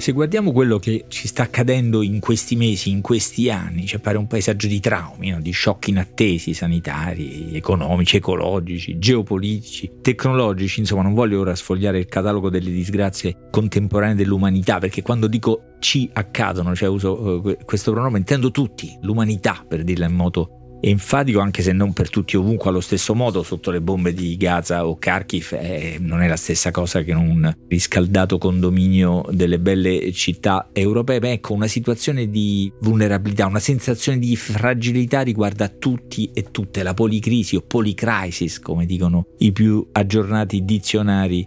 Se guardiamo quello che ci sta accadendo in questi mesi, in questi anni, ci appare un paesaggio di traumi, no? di shock inattesi sanitari, economici, ecologici, geopolitici, tecnologici, insomma non voglio ora sfogliare il catalogo delle disgrazie contemporanee dell'umanità, perché quando dico ci accadono, cioè uso uh, questo pronome, intendo tutti, l'umanità per dirla in modo enfatico anche se non per tutti ovunque allo stesso modo sotto le bombe di Gaza o Kharkiv eh, non è la stessa cosa che un riscaldato condominio delle belle città europee. Beh, ecco una situazione di vulnerabilità una sensazione di fragilità riguarda tutti e tutte. La policrisi o policrisis come dicono i più aggiornati dizionari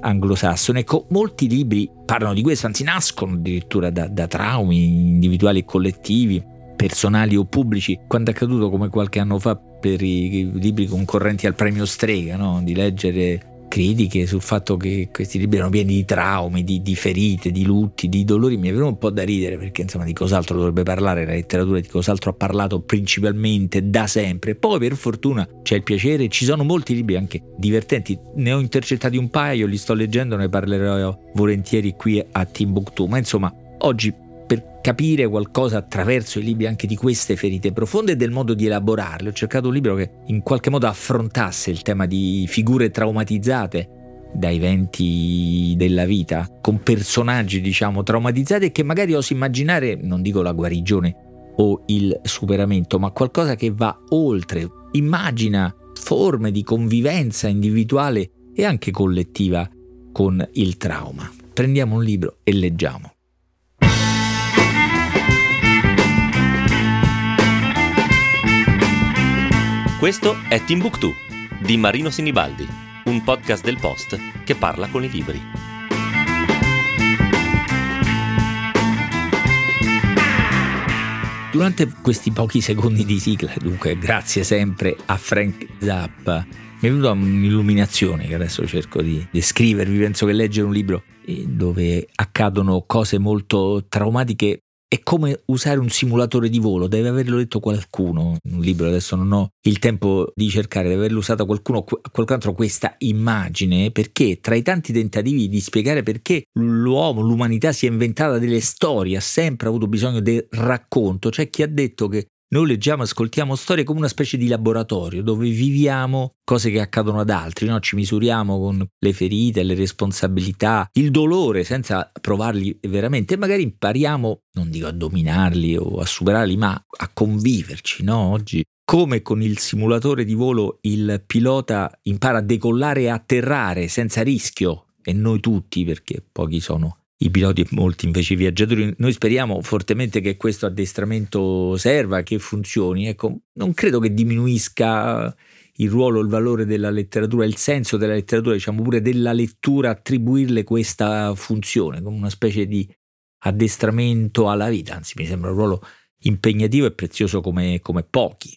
anglosassone. Ecco, molti libri parlano di questo, anzi nascono addirittura da, da traumi individuali e collettivi personali o pubblici, quando è accaduto come qualche anno fa per i libri concorrenti al premio Strega, no? di leggere critiche sul fatto che questi libri erano pieni di traumi, di, di, ferite, di lutti, di dolori, mi è venuto un po' da ridere perché insomma di cos'altro dovrebbe parlare la letteratura, di cos'altro ha parlato principalmente da sempre. Poi per fortuna c'è il piacere, ci sono molti libri anche divertenti, ne ho intercettati un paio, li sto leggendo, ne parlerò volentieri qui a Timbuktu, ma insomma oggi capire qualcosa attraverso i libri anche di queste ferite profonde e del modo di elaborarle. Ho cercato un libro che in qualche modo affrontasse il tema di figure traumatizzate dai eventi della vita, con personaggi diciamo traumatizzati e che magari oso immaginare, non dico la guarigione o il superamento, ma qualcosa che va oltre. Immagina forme di convivenza individuale e anche collettiva con il trauma. Prendiamo un libro e leggiamo. Questo è Timbuktu di Marino Sinibaldi, un podcast del Post che parla con i libri. Durante questi pochi secondi di sigla, dunque grazie sempre a Frank Zappa, mi è venuta un'illuminazione che adesso cerco di descrivervi. Penso che leggere un libro eh, dove accadono cose molto traumatiche è come usare un simulatore di volo, deve averlo detto qualcuno, un libro adesso non ho il tempo di cercare, deve averlo usato qualcuno, qualcun altro questa immagine, perché tra i tanti tentativi di spiegare perché l'uomo, l'umanità si è inventata delle storie, ha sempre avuto bisogno del racconto, c'è chi ha detto che noi leggiamo, ascoltiamo storie come una specie di laboratorio dove viviamo cose che accadono ad altri, no? ci misuriamo con le ferite, le responsabilità, il dolore senza provarli veramente e magari impariamo, non dico a dominarli o a superarli, ma a conviverci. No? Oggi come con il simulatore di volo il pilota impara a decollare e atterrare senza rischio, e noi tutti, perché pochi sono i piloti e molti invece i viaggiatori. Noi speriamo fortemente che questo addestramento serva, che funzioni. Ecco, non credo che diminuisca il ruolo, il valore della letteratura, il senso della letteratura, diciamo pure della lettura, attribuirle questa funzione come una specie di addestramento alla vita. Anzi, mi sembra un ruolo impegnativo e prezioso come, come pochi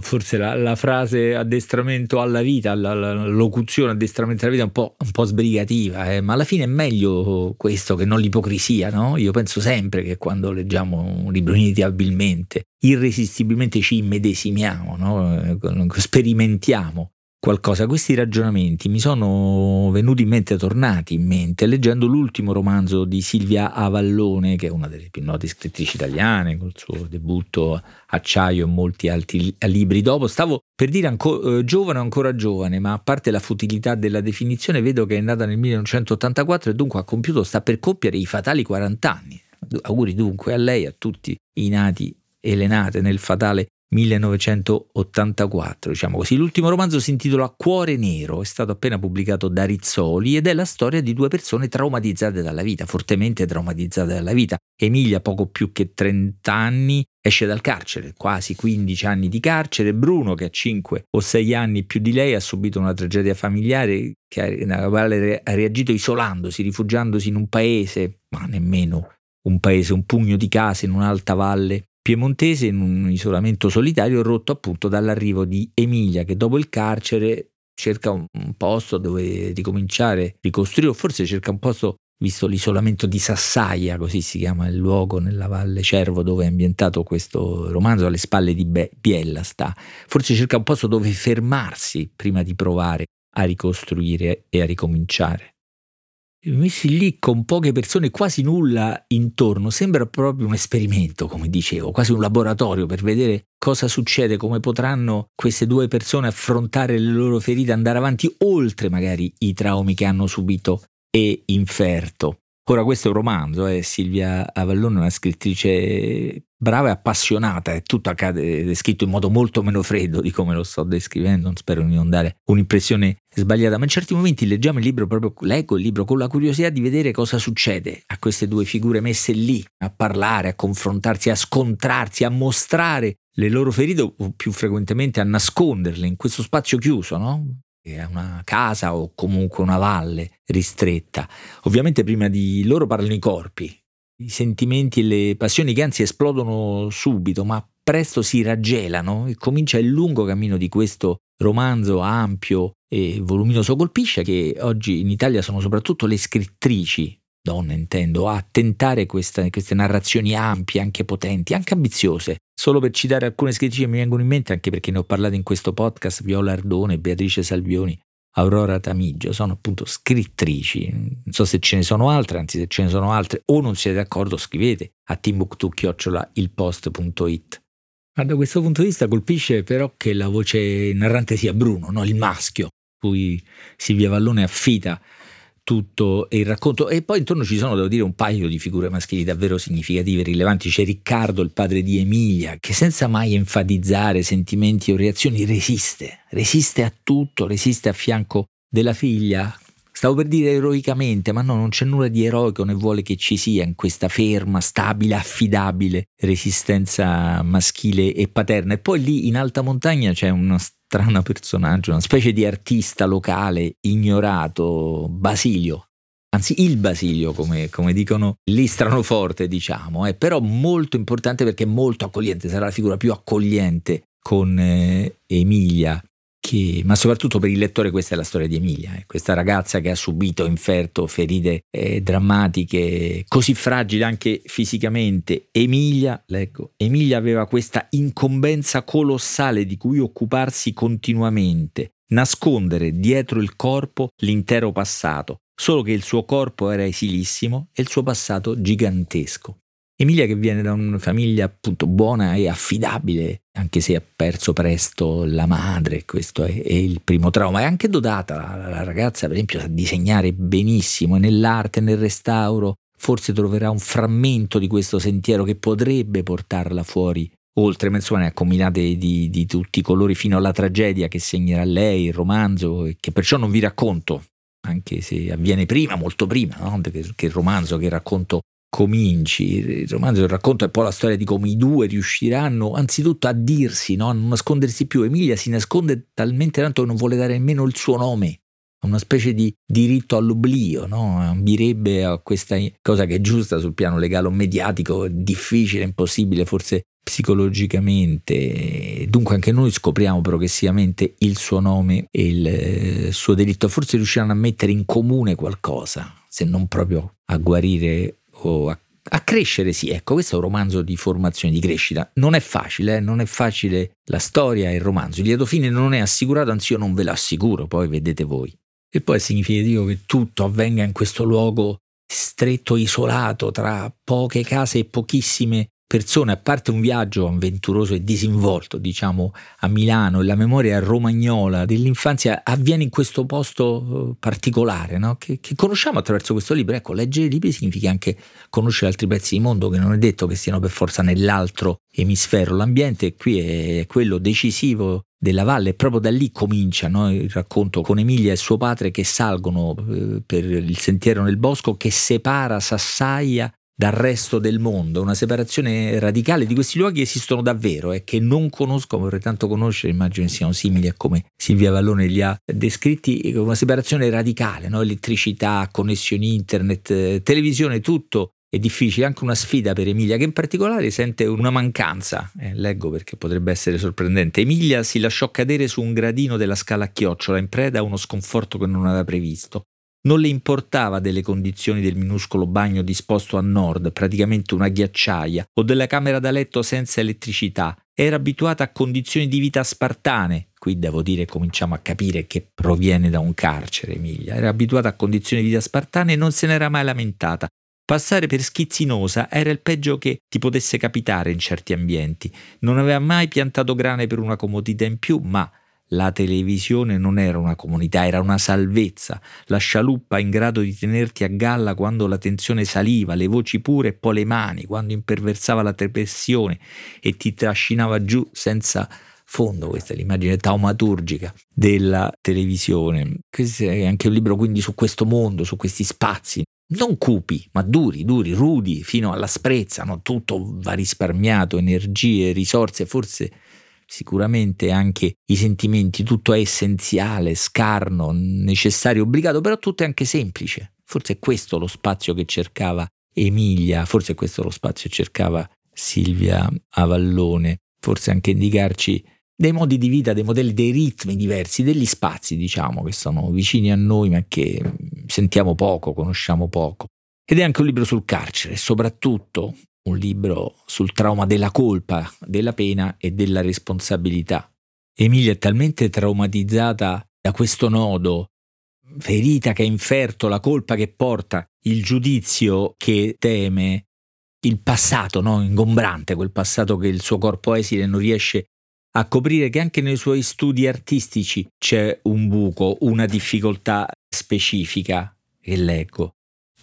forse la, la, frase addestramento alla vita, la, la, locuzione addestramento alla vita è un po', un po sbrigativa, eh, ma alla fine è meglio questo che non l'ipocrisia, no? Io penso sempre che quando leggiamo un libro inevitabilmente, irresistibilmente ci immedesimiamo, no? Eh, sperimentiamo qualcosa. Questi ragionamenti mi sono venuti in mente, tornati in mente, leggendo l'ultimo romanzo di Silvia Avallone, che è una delle più note scrittrici italiane, col suo debutto Acciaio e molti altri libri dopo. Stavo per dire anco, eh, giovane ancora giovane, ma a parte la futilità della definizione, vedo che è nata nel 1984 e dunque ha compiuto, sta per compiere i fatali 40 anni. Auguri dunque a lei, a tutti i nati e le nate nel fatale 1984, diciamo così. L'ultimo romanzo si intitola Cuore Nero, è stato appena pubblicato da Rizzoli ed è la storia di due persone traumatizzate dalla vita, fortemente traumatizzate dalla vita. Emilia, poco più che 30 anni, esce dal carcere, quasi 15 anni di carcere. Bruno, che ha 5 o 6 anni più di lei, ha subito una tragedia familiare che ha, ha reagito isolandosi, rifugiandosi in un paese, ma nemmeno un paese, un pugno di case in un'alta valle piemontese in un isolamento solitario rotto appunto dall'arrivo di Emilia che dopo il carcere cerca un, posto dove ricominciare, ricostruire o forse cerca un posto visto l'isolamento di Sassaia, così si chiama il luogo nella Valle Cervo dove è ambientato questo romanzo, alle spalle di Biella sta, forse cerca un posto dove fermarsi prima di provare a ricostruire e a ricominciare. Messi lì con poche persone, quasi nulla intorno, sembra proprio un esperimento, come dicevo, quasi un laboratorio per vedere cosa succede, come potranno queste due persone affrontare le loro ferite, andare avanti oltre magari i traumi che hanno subito e inferto. Ora questo è un romanzo, eh. Silvia Avallone è una scrittrice brava e appassionata, è tutto accade, è scritto in modo molto meno freddo di come lo sto descrivendo, non spero di non dare un'impressione sbagliata, ma in certi momenti leggiamo il libro proprio, leggo il libro con la curiosità di vedere cosa succede a queste due figure messe lì, a parlare, a confrontarsi, a scontrarsi, a mostrare le loro ferite o più frequentemente a nasconderle in questo spazio chiuso, no? È una casa o comunque una valle ristretta. Ovviamente prima di loro parlano i corpi, i sentimenti e le passioni che anzi esplodono subito, ma presto si raggelano e comincia il lungo cammino di questo romanzo ampio e voluminoso colpisce che oggi in Italia sono soprattutto le scrittrici donne intendo, a tentare questa, queste narrazioni ampie, anche potenti, anche ambiziose. Solo per citare alcune scrittrici che mi vengono in mente, anche perché ne ho parlato in questo podcast, Viola Ardone, Beatrice Salvioni, Aurora Tamigio, sono appunto scrittrici. Non so se ce ne sono altre, anzi se ce ne sono altre o non siete d'accordo scrivete a timbuktu-ilpost.it. Ma da questo punto di vista colpisce però che la voce narrante sia Bruno, no? il maschio, cui Silvia Vallone affida tutto il racconto. E poi intorno ci sono devo dire un paio di figure maschili davvero significative e rilevanti. C'è Riccardo il padre di Emilia che senza mai enfatizzare sentimenti o reazioni resiste. Resiste a tutto resiste a fianco della figlia Stavo per dire eroicamente, ma no, non c'è nulla di eroico né vuole che ci sia in questa ferma, stabile, affidabile resistenza maschile e paterna. E poi lì in alta montagna c'è uno strano personaggio, una specie di artista locale ignorato, Basilio. Anzi, il Basilio, come, come dicono lì, stranoforte, diciamo, eh, però molto importante perché è molto accogliente, sarà la figura più accogliente con eh, Emilia che, ma soprattutto per il lettore questa è la storia di Emilia, eh. questa ragazza che ha subito, inferto, ferite eh, drammatiche, così fragile anche fisicamente. Emilia, leggo, Emilia aveva questa incombenza colossale di cui occuparsi continuamente, nascondere dietro il corpo l'intero passato, solo che il suo corpo era esilissimo e il suo passato gigantesco. Emilia che viene da una famiglia appunto buona e affidabile, anche se ha perso presto la madre, questo è, è il primo trauma, è anche dotata, la, la ragazza per esempio sa disegnare benissimo nell'arte, nel restauro, forse troverà un frammento di questo sentiero che potrebbe portarla fuori oltre, ma insomma ne ha combinate di, di tutti i colori fino alla tragedia che segnerà lei, il romanzo, che perciò non vi racconto, anche se avviene prima, molto prima, no? che il romanzo, che il racconto cominci, il romanzo il racconto è poi la storia di come i due riusciranno anzitutto a dirsi, no? a non nascondersi più. Emilia si nasconde talmente tanto che non vuole dare nemmeno il suo nome, una specie di diritto all'oblio, no? ambirebbe a questa cosa che è giusta sul piano legale o mediatico, difficile, impossibile, forse psicologicamente. Dunque anche noi scopriamo progressivamente il suo nome e il eh, suo delitto, forse riusciranno a mettere in comune qualcosa, se non proprio a guarire o a, a crescere, sì, ecco, questo è un romanzo di formazione, di crescita. Non è facile, eh? non è facile la storia e il romanzo. Il lieto fine non è assicurato, anzi io non ve l'assicuro, poi vedete voi. E poi è significativo che tutto avvenga in questo luogo stretto, isolato, tra poche case e pochissime persone, a parte un viaggio avventuroso e disinvolto, diciamo, a Milano la memoria romagnola dell'infanzia avviene in questo posto eh, particolare, no? che, che, conosciamo attraverso questo libro. Ecco, leggere libri significa anche conoscere altri pezzi di mondo che non è detto che stiano per forza nell'altro emisfero. L'ambiente qui è quello decisivo della valle e proprio da lì comincia no? il racconto con Emilia e suo padre che salgono eh, per il sentiero nel bosco che separa Sassaia dal resto del mondo, una separazione radicale di questi luoghi esistono davvero e che non conosco, vorrei tanto conoscere, immagino siano simili a come Silvia Vallone li ha descritti, una separazione radicale, no? elettricità, connessioni internet, eh, televisione, tutto è difficile, anche una sfida per Emilia che in particolare sente una mancanza, eh, leggo perché potrebbe essere sorprendente. Emilia si lasciò cadere su un gradino della scala a chiocciola in preda a uno sconforto che non aveva previsto. Non le importava delle condizioni del minuscolo bagno disposto a nord, praticamente una ghiacciaia, o della camera da letto senza elettricità. Era abituata a condizioni di vita spartane. Qui devo dire cominciamo a capire che proviene da un carcere, Emilia. Era abituata a condizioni di vita spartane e non se n'era mai lamentata. Passare per schizzinosa era il peggio che ti potesse capitare in certi ambienti. Non aveva mai piantato grane per una comodità in più, ma la televisione non era una comunità, era una salvezza, la scialuppa in grado di tenerti a galla quando la tensione saliva, le voci pure e poi le mani, quando imperversava la depressione e ti trascinava giù senza fondo, questa è l'immagine taumaturgica della televisione. Questo è anche un libro quindi su questo mondo, su questi spazi, non cupi, ma duri, duri, rudi, fino all'asprezza, no? tutto va risparmiato, energie, risorse, forse sicuramente anche i sentimenti, tutto è essenziale, scarno, necessario, obbligato, però tutto è anche semplice. Forse è questo lo spazio che cercava Emilia, forse è questo lo spazio che cercava Silvia Avallone, forse anche indicarci dei modi di vita, dei modelli, dei ritmi diversi, degli spazi, diciamo, che sono vicini a noi ma che sentiamo poco, conosciamo poco. Ed è anche un libro sul carcere, soprattutto un libro sul trauma della colpa, della pena e della responsabilità. Emilia è talmente traumatizzata da questo nodo, ferita che ha inferto, la colpa che porta, il giudizio che teme, il passato no? ingombrante, quel passato che il suo corpo esile non riesce a coprire che anche nei suoi studi artistici c'è un buco, una difficoltà specifica che leggo.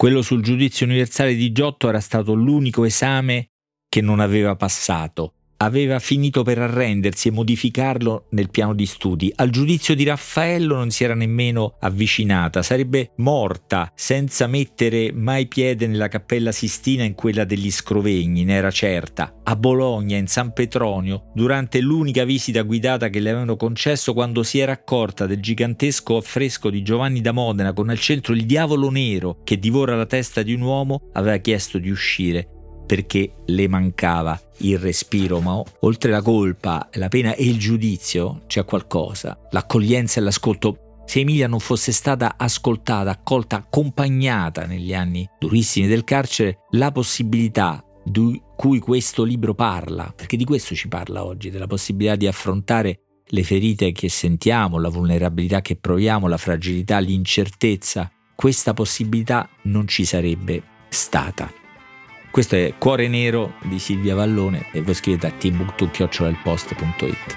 Quello sul giudizio universale di Giotto era stato l'unico esame che non aveva passato aveva finito per arrendersi e modificarlo nel piano di studi. Al giudizio di Raffaello non si era nemmeno avvicinata, sarebbe morta senza mettere mai piede nella cappella Sistina in quella degli Scrovegni, ne era certa. A Bologna, in San Petronio, durante l'unica visita guidata che le avevano concesso quando si era accorta del gigantesco affresco di Giovanni da Modena con al centro il diavolo nero che divora la testa di un uomo, aveva chiesto di uscire perché le mancava il respiro, ma oltre la colpa, la pena e il giudizio c'è qualcosa, l'accoglienza e l'ascolto. Se Emilia non fosse stata ascoltata, accolta, accompagnata negli anni durissimi del carcere, la possibilità di cui questo libro parla, perché di questo ci parla oggi, della possibilità di affrontare le ferite che sentiamo, la vulnerabilità che proviamo, la fragilità, l'incertezza, questa possibilità non ci sarebbe stata. Questo è Cuore Nero di Silvia Vallone e voi scrivete a timbuktu.it.